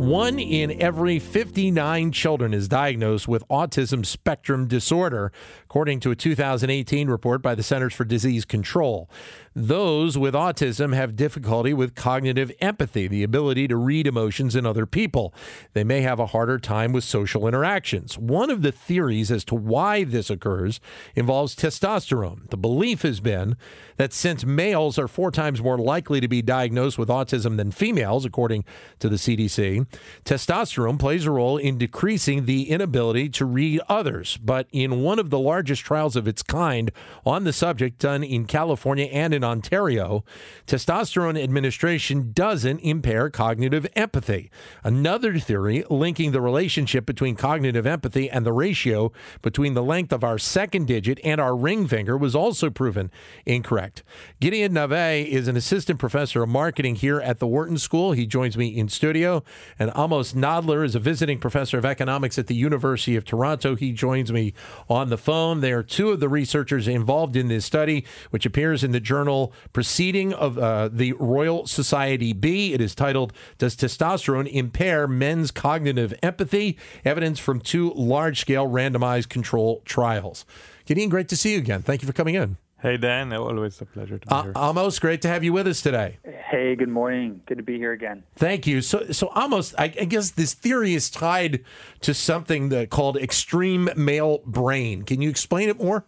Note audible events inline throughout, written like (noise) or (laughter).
One in every 59 children is diagnosed with autism spectrum disorder, according to a 2018 report by the Centers for Disease Control. Those with autism have difficulty with cognitive empathy, the ability to read emotions in other people. They may have a harder time with social interactions. One of the theories as to why this occurs involves testosterone. The belief has been that since males are four times more likely to be diagnosed with autism than females, according to the CDC, testosterone plays a role in decreasing the inability to read others. But in one of the largest trials of its kind on the subject done in California and in Ontario, testosterone administration doesn't impair cognitive empathy. Another theory linking the relationship between cognitive empathy and the ratio between the length of our second digit and our ring finger was also proven incorrect. Gideon Nave is an assistant professor of marketing here at the Wharton School. He joins me in studio. And Amos Nadler is a visiting professor of economics at the University of Toronto. He joins me on the phone. They are two of the researchers involved in this study, which appears in the journal Proceeding of uh, the Royal Society B. It is titled Does Testosterone Impair Men's Cognitive Empathy? Evidence from two large scale randomized control trials. Gideon, great to see you again. Thank you for coming in. Hey, Dan. Always a pleasure to be uh, here. Amos, great to have you with us today. Hey, good morning. Good to be here again. Thank you. So, so Amos, I, I guess this theory is tied to something that called extreme male brain. Can you explain it more?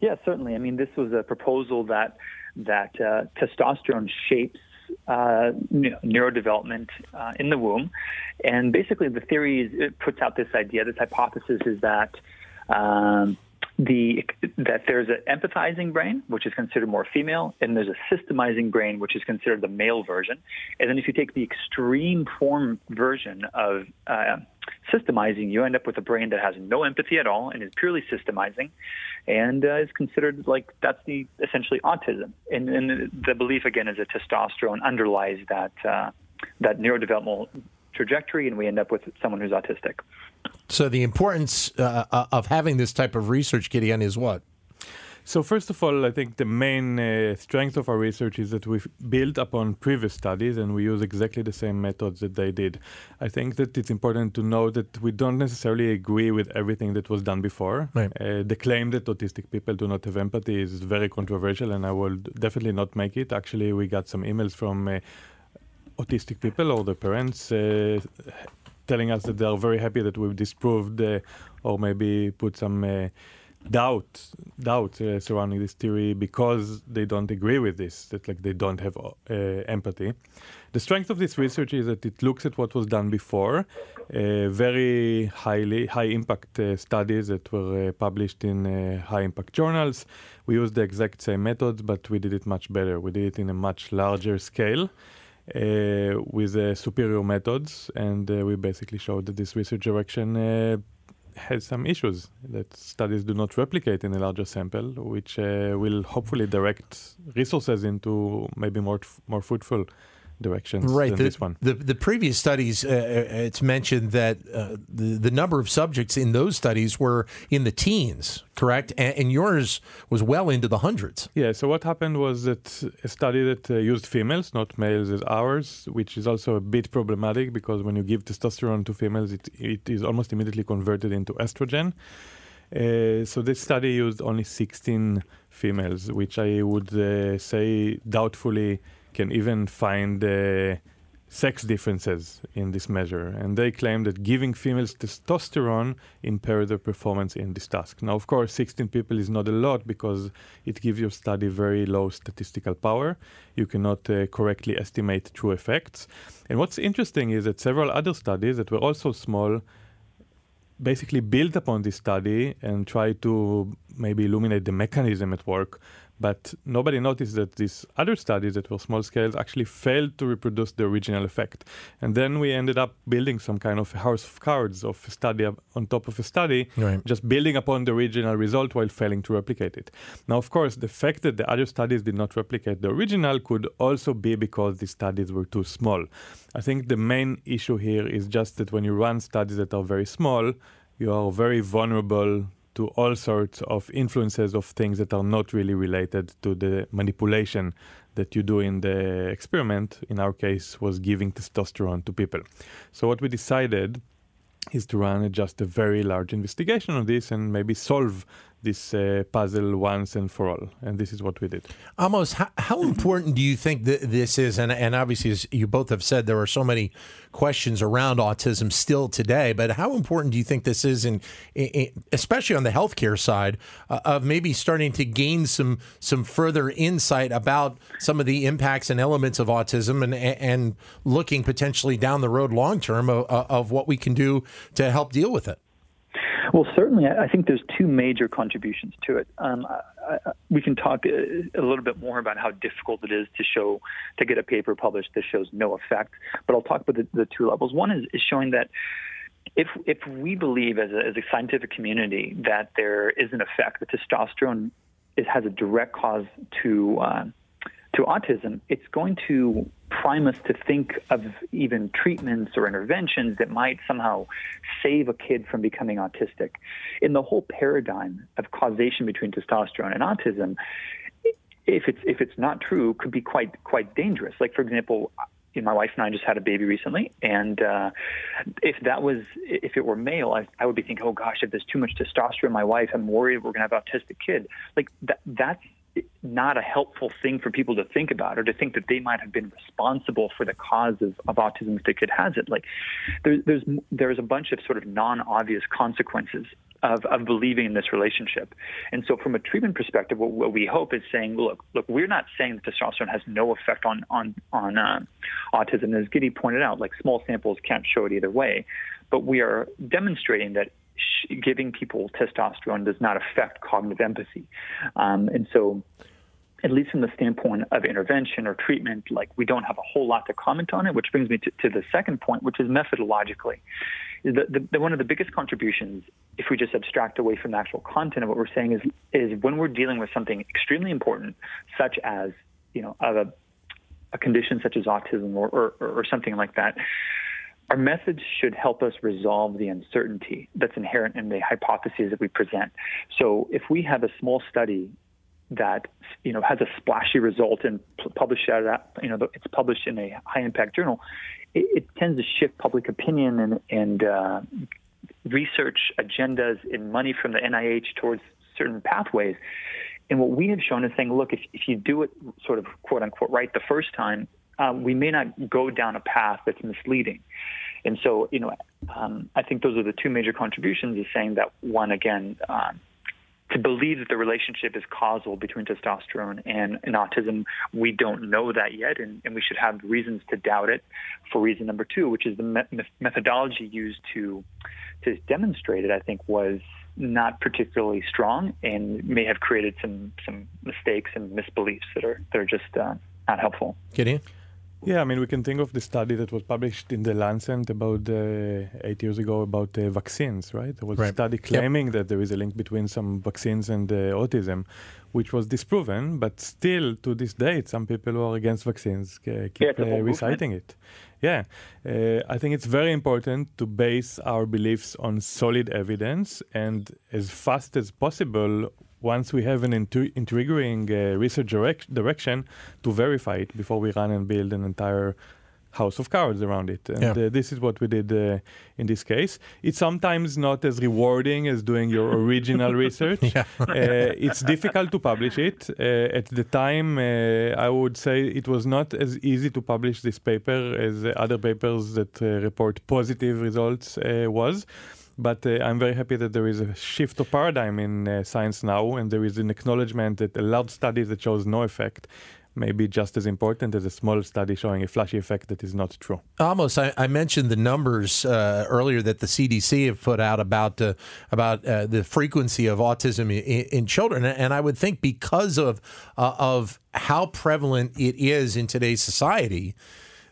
Yeah, certainly. I mean, this was a proposal that that uh, testosterone shapes uh, neurodevelopment uh, in the womb, and basically the theory is, it puts out this idea. This hypothesis is that. Um, the that there's an empathizing brain, which is considered more female, and there's a systemizing brain, which is considered the male version. And then if you take the extreme form version of uh, systemizing, you end up with a brain that has no empathy at all and is purely systemizing, and uh, is considered like that's the essentially autism. And, and the belief again is that testosterone underlies that uh, that neurodevelopmental trajectory, and we end up with someone who's autistic. So the importance uh, uh, of having this type of research, Gideon, is what? So first of all, I think the main uh, strength of our research is that we've built upon previous studies and we use exactly the same methods that they did. I think that it's important to know that we don't necessarily agree with everything that was done before. Right. Uh, the claim that autistic people do not have empathy is very controversial and I will definitely not make it. Actually, we got some emails from uh, autistic people or the parents uh, telling us that they are very happy that we've disproved uh, or maybe put some uh, doubt doubt uh, surrounding this theory because they don't agree with this that like they don't have uh, empathy. The strength of this research is that it looks at what was done before uh, very highly high impact uh, studies that were published in high impact journals. We used the exact same methods but we did it much better. We did it in a much larger scale with uh, superior methods, and uh, we basically showed that this research direction has some issues that studies do not replicate in a larger sample, which will hopefully direct resources into maybe more more fruitful directions right. than the, this one. The, the previous studies, uh, it's mentioned that uh, the, the number of subjects in those studies were in the teens, correct? And, and, yours was well into the hundreds. Yeah, so what happened was that a study that uh, used females, not males as ours, which is also a bit problematic because when you give testosterone to females, it, it is almost immediately converted into estrogen. Uh, so this study used only 16 females, which I would uh, say doubtfully can even find uh, sex differences in this measure. And they claim that giving females testosterone impairs their performance in this task. Now, of course, 16 people is not a lot because it gives your study very low statistical power. You cannot uh, correctly estimate true effects. And what's interesting is that several other studies that were also small basically built upon this study and try to maybe illuminate the mechanism at work but nobody noticed that these other studies that were small scales actually failed to reproduce the original effect. And then we ended up building some kind of house of cards of study on top of a study, right. just building upon the original result while failing to replicate it. Now, of course, the fact that the other studies did not replicate the original could also be because the studies were too small. I think the main issue here is just that when you run studies that are very small, you are very vulnerable to all sorts of influences of things that are not really related to the manipulation that you do in the experiment. In our case, was giving testosterone to people. So what we decided is to run just a very large investigation on this and maybe solve this uh, puzzle once and for all. And this is what we did. Amos, how, how important do you think that this is? And, and obviously, as you both have said, there are so many questions around autism still today. But how important do you think this is, in, in especially on the healthcare side, uh, of maybe starting to gain some some further insight about some of the impacts and elements of autism, and and looking potentially down the road long term of, of what we can do to help deal with it? Well, certainly, I think there's two major contributions to it. Um, I, I, we can talk a, a, little bit more about how difficult it is to show to get a paper published that shows no effect. But I'll talk about the, the two levels. One is, is showing that if if we believe as a, as a scientific community that there is an effect, that testosterone it has a direct cause to uh, to autism, it's going to prime us to think of even treatments or interventions that might somehow save a kid from becoming autistic. In the whole paradigm of causation between testosterone and autism, if it's if it's not true, could be quite quite dangerous. Like for example, my wife and I just had a baby recently, and uh, if that was if it were male, I, I would be thinking, oh gosh, if there's too much testosterone my wife, I'm worried we're gonna have an autistic kid. Like that that's not a helpful thing for people to think about or to think that they might have been responsible for the cause of, of autism if the kid has it. Like there, there's there's a bunch of sort of non-obvious consequences of, of believing in this relationship. And so from a treatment perspective, what, what we hope is saying, look, look, we're not saying that testosterone has no effect on on on uh, autism. As Giddy pointed out, like small samples can't show it either way, but we are demonstrating that giving people testosterone does not affect cognitive empathy. Um, and so, at least from the standpoint of intervention or treatment, like we don't have a whole lot to comment on it, which brings me to, to the second point, which is methodologically. The, the, the, one of the biggest contributions, if we just abstract away from the actual content of what we're saying, is is when we're dealing with something extremely important, such as you know a, a condition such as autism or, or, or something like that our methods should help us resolve the uncertainty that's inherent in the hypotheses that we present. So if we have a small study that you know has a splashy result and published out, that you know, it's published in a high impact journal, it, it, tends to shift public opinion and, and uh, research agendas and money from the NIH towards certain pathways. And what we have shown is saying, look, if, if you do it sort of quote unquote right the first time, um, we may not go down a path that's misleading. And so, you know, um, I think those are the two major contributions is saying that one, again, um, to believe that the relationship is causal between testosterone and, and autism, we don't know that yet, and, and, we should have reasons to doubt it. For reason number two, which is the me- methodology used to to demonstrate it, I think was not particularly strong and may have created some some mistakes and misbeliefs that are that are just uh, not helpful. Gideon? Yeah, I mean, we can think of the study that was published in the Lancet about uh, eight years ago about uh, vaccines, right? There was right. a study claiming yep. that there is a link between some vaccines and uh, autism, which was disproven, but still to this date, some people who are against vaccines uh, keep uh, reciting it. Yeah, uh, I think it's very important to base our beliefs on solid evidence and as fast as possible once we have an intriguing uh, research direct- direction to verify it before we run and build an entire house of cards around it. And yeah. uh, this is what we did uh, in this case. It's sometimes not as rewarding as doing your (laughs) original research. Yeah. uh, it's difficult to publish it. Uh, at the time, uh, I would say it was not as easy to publish this paper as other papers that uh, report positive results was. But uh, I'm very happy that there is a shift of paradigm in uh, science now, and there is an acknowledgement that a large study that shows no effect may be just as important as a small study showing a flashy effect that is not true. Amos, I, I mentioned the numbers uh, earlier that the CDC have put out about uh, about uh, the frequency of autism in, in, children, and I would think because of uh, of how prevalent it is in today's society,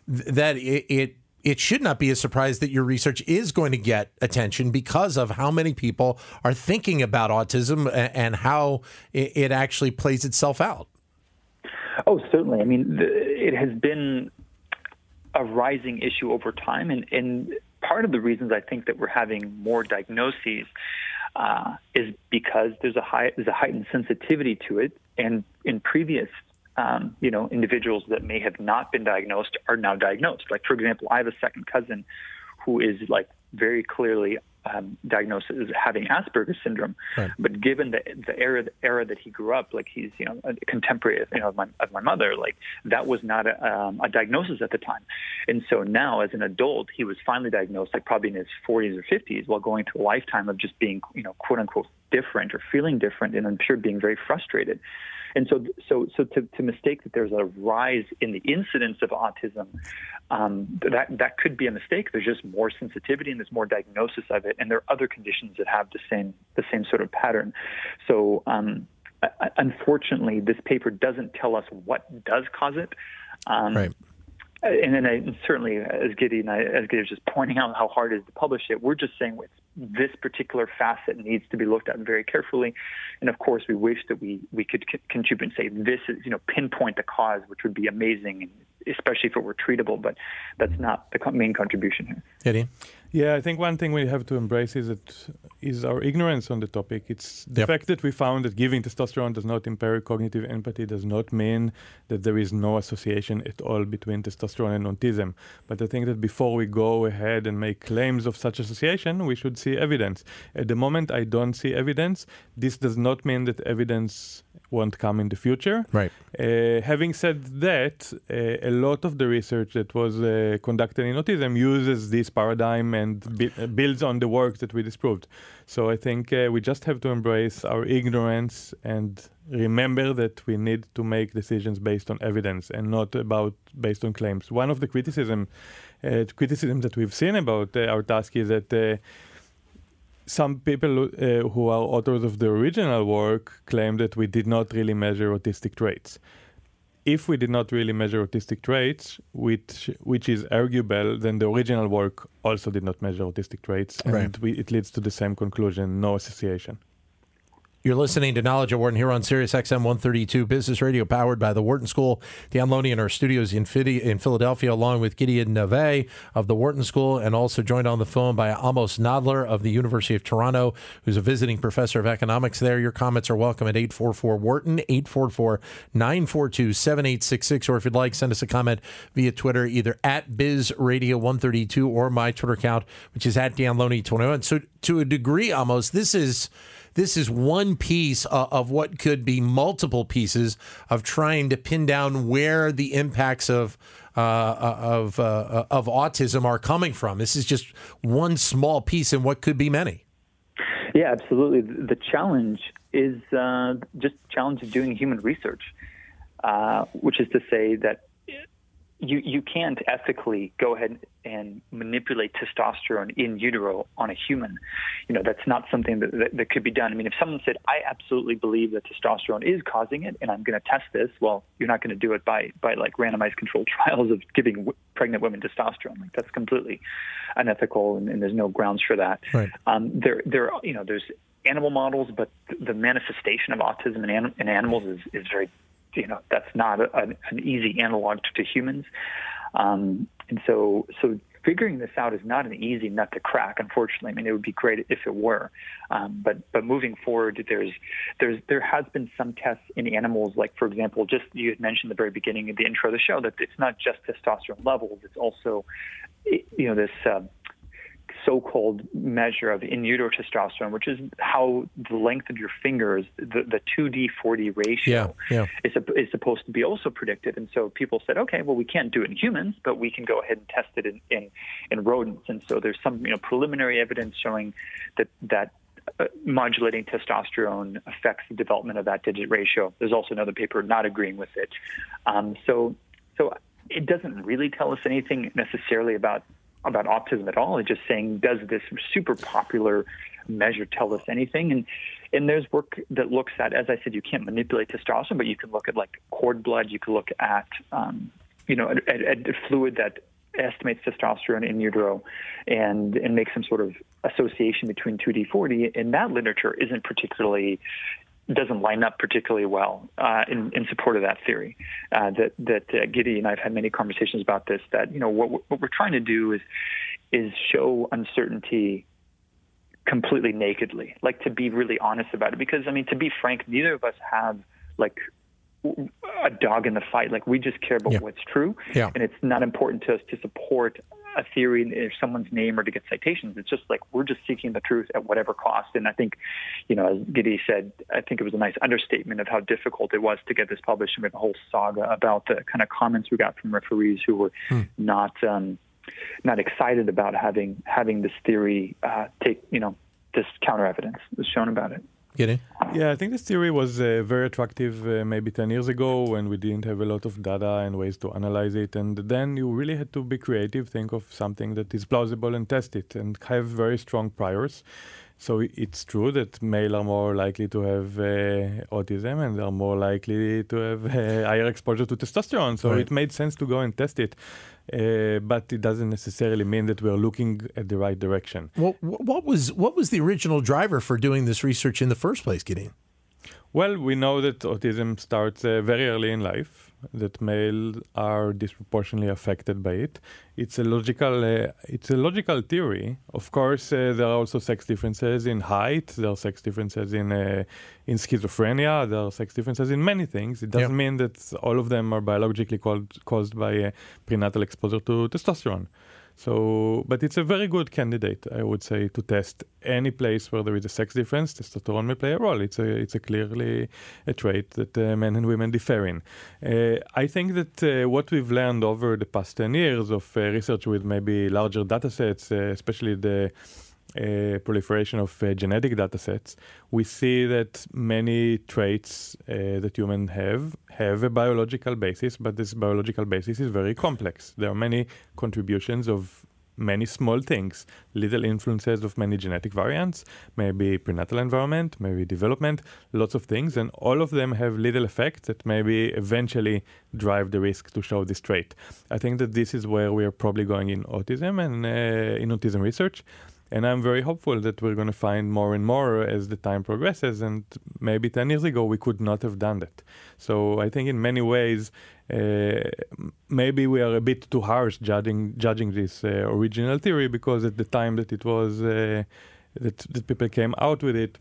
that it, it it should not be a surprise that your research is going to get attention because of how many people are thinking about autism and how it actually plays itself out. Oh, certainly. I mean, it has been a rising issue over time, and, and part of the reasons I think that we're having more diagnoses uh, is because there's a high there's a heightened sensitivity to it, and in previous um, you know individuals that may have not been diagnosed are now diagnosed. Like for example, I have a second cousin who is like very clearly um, diagnosed as having Asperger's syndrome. Right. But given the the era the era that he grew up, like he's you know a contemporary you know of my of my mother, like that was not a, um, a diagnosis at the time. And so now, as an adult, he was finally diagnosed, like probably in his 40s or 50s, while going through a lifetime of just being you know quote unquote different or feeling different, and I'm sure being very frustrated. And so, so, so to, to mistake that there's a rise in the incidence of autism, um, that that could be a mistake. There's just more sensitivity and there's more diagnosis of it, and there are other conditions that have the same the same sort of pattern. So. Um, unfortunately, this paper doesn't tell us what does cause it. Um, right. And then I, certainly, as Giddy and I, as Giddy was just pointing out how hard it is to publish it, we're just saying it's this particular facet needs to be looked at very carefully. And of course, we wish that we, we could c- contribute and say this is, you know, pinpoint the cause, which would be amazing, especially if it were treatable. But that's not the main contribution here. Giddy? Yeah, I think one thing we have to embrace is that is our ignorance on the topic. It's the yep. fact that we found that giving testosterone does not impair cognitive empathy does not mean that there is no association at all between testosterone and autism. But I think that before we go ahead and make claims of such association, we should see evidence. At the moment, I don't see evidence. This does not mean that evidence won't come in the future. Right. Uh, having said that, uh, a lot of the research that was uh, conducted in autism uses this paradigm and uh, builds on the work that we disproved. So I think uh, we just have to embrace our ignorance and remember that we need to make decisions based on evidence and not about based on claims. One of the criticism uh, criticism that we've seen about our task is that some people uh, who are authors of the original work claim that we did not really measure autistic traits. If we did not really measure autistic traits, which which is arguable, then the original work also did not measure autistic traits, and right. we, it leads to the same conclusion: no association. You're listening to Knowledge at Wharton here on Sirius XM 132 Business Radio, powered by the Wharton School. Dan Loney in our studios in, Philadelphia, along with Gideon Nave of the Wharton School, and also joined on the phone by Amos Nadler of the University of Toronto, who's a visiting professor of economics there. Your comments are welcome at 844 Wharton, 844 942 7866. Or if you'd like, send us a comment via Twitter, either at Biz Radio 132 or my Twitter account, which is at Dan Loney 21. So, to a degree, Amos, this is this is one piece uh, of what could be multiple pieces of trying to pin down where the impacts of uh, uh of uh, of autism are coming from. This is just one small piece in what could be many. Yeah, absolutely. The challenge is uh, just challenge of doing human research, uh, which is to say that you you can't ethically go ahead and manipulate testosterone in utero on a human. You know, that's not something that, that, that, could be done. I mean, if someone said, I absolutely believe that testosterone is causing it and I'm going to test this, well, you're not going to do it by, by like randomized controlled (laughs) trials of giving w- pregnant women testosterone. Like that's completely unethical and, and there's no grounds for that. Right. Um, there, there, you know, there's animal models, but the manifestation of autism in, anim- in animals is, is very you know that's not a, an, easy analog to, to humans. Um, and so, so figuring this out is not an easy nut to crack. Unfortunately, I mean, it would be great if it were. Um, but but moving forward, there's there's there has been some tests in animals, like for example, just you had mentioned the very beginning of the intro of the show that it's not just testosterone levels; it's also you know this. Uh, so-called measure of in utero testosterone, which is how the length of your fingers, the, the 2D:4D ratio, yeah, yeah. Is, is supposed to be also predicted. And so people said, okay, well, we can't do it in humans, but we can go ahead and test it in, in, in rodents. And so there's some you know preliminary evidence showing that that uh, modulating testosterone affects the development of that digit ratio. There's also another paper not agreeing with it. Um, so so it doesn't really tell us anything necessarily about about autism at all. It's just saying, does this super popular measure tell us anything? And and there's work that looks at, as I said, you can't manipulate testosterone, but you can look at like cord blood. You can look at, um, you know, a, fluid that estimates testosterone in utero and and make some sort of association between 2D:4D and that literature isn't particularly doesn't line up particularly well uh, in, in support of that theory. Uh, that that uh, Giddy and I've had many conversations about this. That you know what what we're trying to do is is show uncertainty completely nakedly, like to be really honest about it. Because I mean, to be frank, neither of us have like a dog in the fight. Like we just care about Yeah. what's true, Yeah. and it's not important to us to support a theory in someone's name or to get citations. It's just like we're just seeking the truth at whatever cost. And I think, you know, as Giddy said, I think it was a nice understatement of how difficult it was to get this published. And we have a whole saga about the kind of comments we got from referees who were not um, not excited about having having this theory uh, take, you know, this counter evidence was shown about it. Yeah, I think this theory was uh, very attractive uh, maybe 10 years ago when we didn't have a lot of data and ways to analyze it. And then you really had to be creative, think of something that is plausible and test it and have very strong priors. So it's true that male are more likely to have uh, autism and they are more likely to have uh, higher exposure to testosterone. So Right. it made sense to go and test it. Uh, but it doesn't necessarily mean that we're looking at the right direction. What, what was what was the original driver for doing this research in the first place, Gideon? Well, we know that autism starts uh, very early in life. That males are disproportionately affected by it. It's a logical. Uh, it's a logical theory. Of course, uh, there are also sex differences in height. There are sex differences in uh, in schizophrenia. There are sex differences in many things. It doesn't Yeah. mean that all of them are biologically called, caused by uh, prenatal exposure to testosterone. So, but it's a very good candidate, I would say, to test any place where there is a sex difference. Testosterone may play a role. It's a it's a clearly a trait that uh, men and women differ in. Uh, I think that uh, what we've learned over the past ten years of uh, research with maybe larger data sets, uh, especially the uh, proliferation of uh, genetic data sets, we see that many traits uh, that humans have have a biological basis, but this biological basis is very complex. There are many contributions of many small things, little influences of many genetic variants, maybe prenatal environment, maybe development, lots of things, and all of them have little effects that maybe eventually drive the risk to show this trait. I think that this is where we are probably going in autism and uh, in autism research. And I'm very hopeful that we're going to find more and more as the time progresses. And maybe 10 years ago, we could not have done that. So I think in many ways, uh, maybe we are a bit too harsh judging judging this uh, original theory because at the time that it was uh, that, that people came out with it,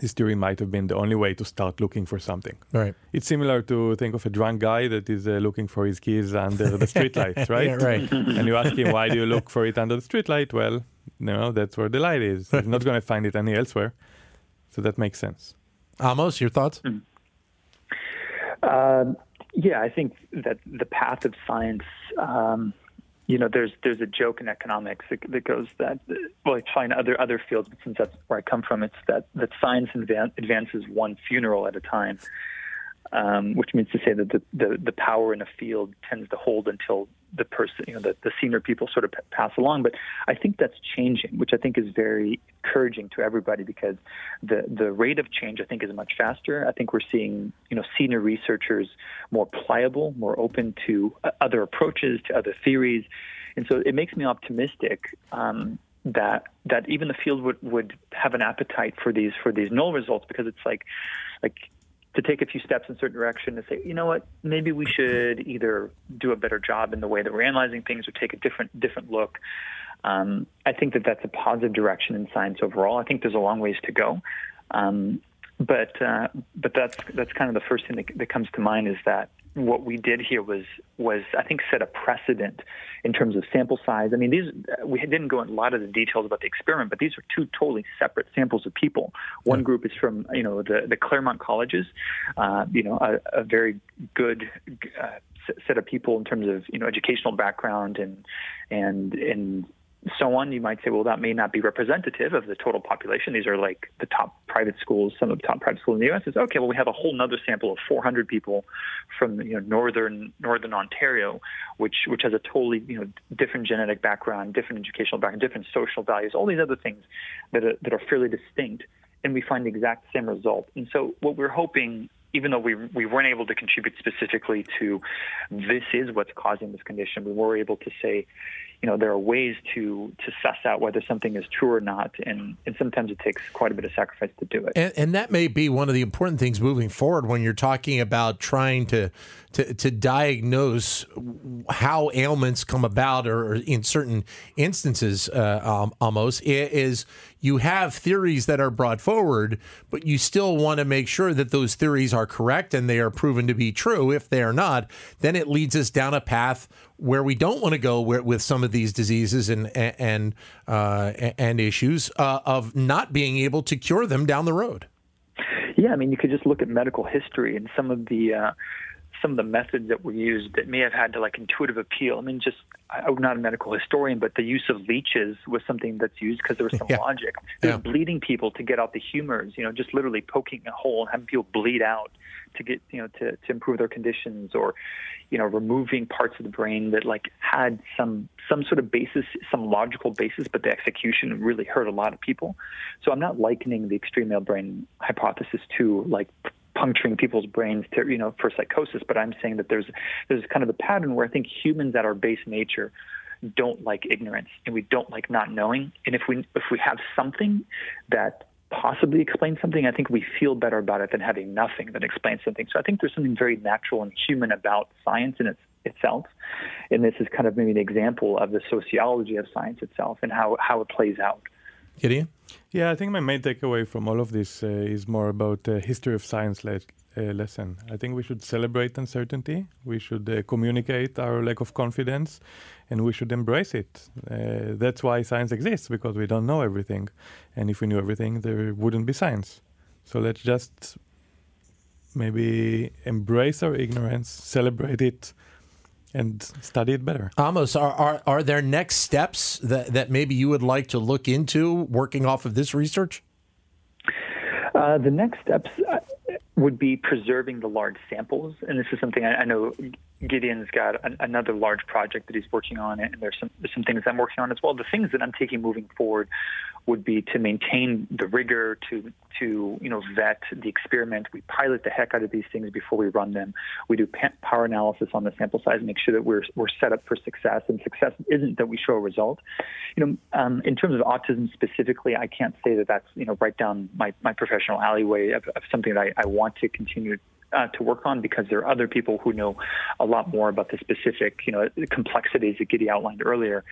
this theory might have been the only way to start looking for something. Right. It's similar to think of a drunk guy that is uh, looking for his keys under the (laughs) streetlight, right? Yeah, right. and you ask him, why do you look for it under the streetlight? Well, no, that's where the light is. He's not going to find it any elsewhere. So that makes sense. Amos, your thoughts? Um, yeah, I think that the path of science, um, you know, there's there's a joke in economics that, that goes that well, it's fine other other fields, but since that's where I come from, it's that that science advan- advances one funeral at a time, um, which means to say that the, the the power in a field tends to hold until the person, you know, the, the senior people sort of pass along. But I think that's changing, which I think is very encouraging to everybody because the the rate of change I think is much faster. I think we're seeing you know senior researchers more pliable, more open to uh, other approaches, to other theories, and so it makes me optimistic. Um, that that even the field would, would have an appetite for these for these null results because it's like like to take a few steps in a certain direction to say, you know what, maybe we should either do a better job in the way that we're analyzing things or take a different different look. Um, I think that that's a positive direction in science overall. I think there's a long ways to go, um, but uh, but that's that's kind of the first thing that, that comes to mind is that what we did here was was I think set a precedent in terms of sample size. I mean, these we didn't go into a lot of the details about the experiment, but these are two totally separate samples of people. One group is from you know the the Claremont colleges, uh, you know a, a very good uh, set of people in terms of you know educational background and and and so on, you might say, well, that may not be representative of the total population. These are like the top private schools, some of the top private schools in the U.S. It's okay. Well, we have a whole other sample of 400 people from you know northern northern Ontario, which which has a totally you know different genetic background, different educational background, different social values, all these other things that are, that are fairly distinct, and we find the exact same result. And so, what we're hoping even though we we weren't able to contribute specifically to this is what's causing this condition, we were able to say, you know there are ways to to suss out whether something is true or not, and and sometimes it takes quite a bit of sacrifice to do it. And, and that may be one of the important things moving forward when you're talking about trying to to, to diagnose how ailments come about, or, in certain instances, uh, um, almost is you have theories that are brought forward, but you still want to make sure that those theories are correct and they are proven to be true. If they are not, then it leads us down a path where we don't want to go with some of these diseases and and uh, and issues uh, of not being able to cure them down the road. Yeah, I mean, you could just look at medical history and some of the uh, some of the methods that were used that may have had to like intuitive appeal. I mean, just I'm not a medical historian, but the use of leeches was something that's used because there was some yeah. logic. There's yeah. bleeding people to get out the humors, you know, just literally poking a hole and having people bleed out to get, you know, to, to improve their conditions or, you know, removing parts of the brain that like had some some sort of basis, some logical basis, but the execution really hurt a lot of people. So I'm not likening the extreme male brain hypothesis to like puncturing people's brains to you know for psychosis but i'm saying that there's there's kind of a pattern where i think humans at our base nature don't like ignorance and we don't like not knowing. And if we if we have something that possibly explains something i think we feel better about it than having nothing that explains something. So i think there's something very natural and human about science in its itself. And this is kind of maybe an example of the sociology of science itself and how how it plays out Gideon? Yeah, I think my main takeaway from all of this uh, is more about the history of science le- uh, lesson. I think we should celebrate uncertainty, we should uh, communicate our lack of confidence, and we should embrace it. Uh, that's why science exists, because we don't know everything. And if we knew everything, there wouldn't be science. So let's just maybe embrace our ignorance, celebrate it, and study it better. Amos, are, are, are there next steps that, that maybe you would like to look into working off of this research? Uh, the next steps uh, would be preserving the large samples. And this is something I, I know Gideon's got an, another large project that he's working on, and there's some, there's some things I'm working on as well. The things that I'm taking moving forward would be to maintain the rigor, to to you know vet the experiment. We pilot the heck out of these things before we run them. We do power analysis on the sample size, and make sure that we're we're set up for success. And success isn't that we show a result. You know, um, in terms of autism specifically, I can't say that that's you know right down my my professional alleyway of, of something that I, I want to continue uh, to work on because there are other people who know a lot more about the specific, you know, complexities that Giddy outlined earlier.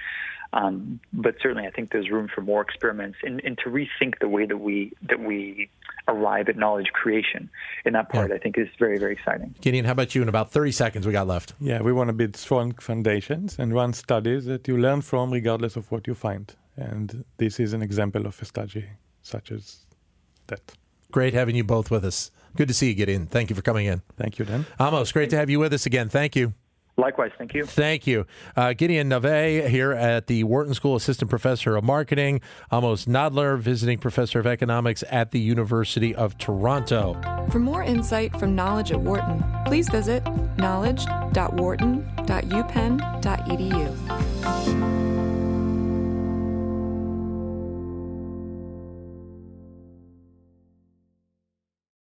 Um, but certainly, I think there's room for more experiments and, and, to rethink the way that we that we arrive at knowledge creation. And that part, yeah. I think, is very very exciting. Gideon, how about you? In about 30 seconds, we got left. Yeah, we want to build strong foundations and run studies that you learn from regardless of what you find. And this is an example of a study such as that. Great having you both with us. Good to see you Gideon. Thank you for coming in. Thank you, Dan. Amos, great to have you with us again. Thank you. Likewise, thank you. Thank you. Uh, Gideon Nave here at the Wharton School Assistant Professor of Marketing, Amos Nadler, Visiting Professor of Economics at the University of Toronto. For more insight from Knowledge at Wharton, please visit knowledge.wharton.upenn.edu.